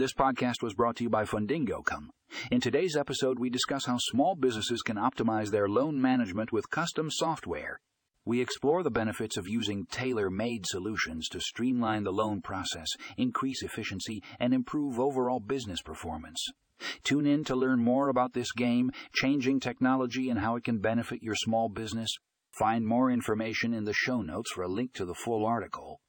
This podcast was brought to you by Fundingo.com. In today's episode, we discuss how small businesses can optimize their loan management with custom software. We explore the benefits of using tailor made solutions to streamline the loan process, increase efficiency, and improve overall business performance. Tune in to learn more about this game, changing technology, and how it can benefit your small business. Find more information in the show notes for a link to the full article.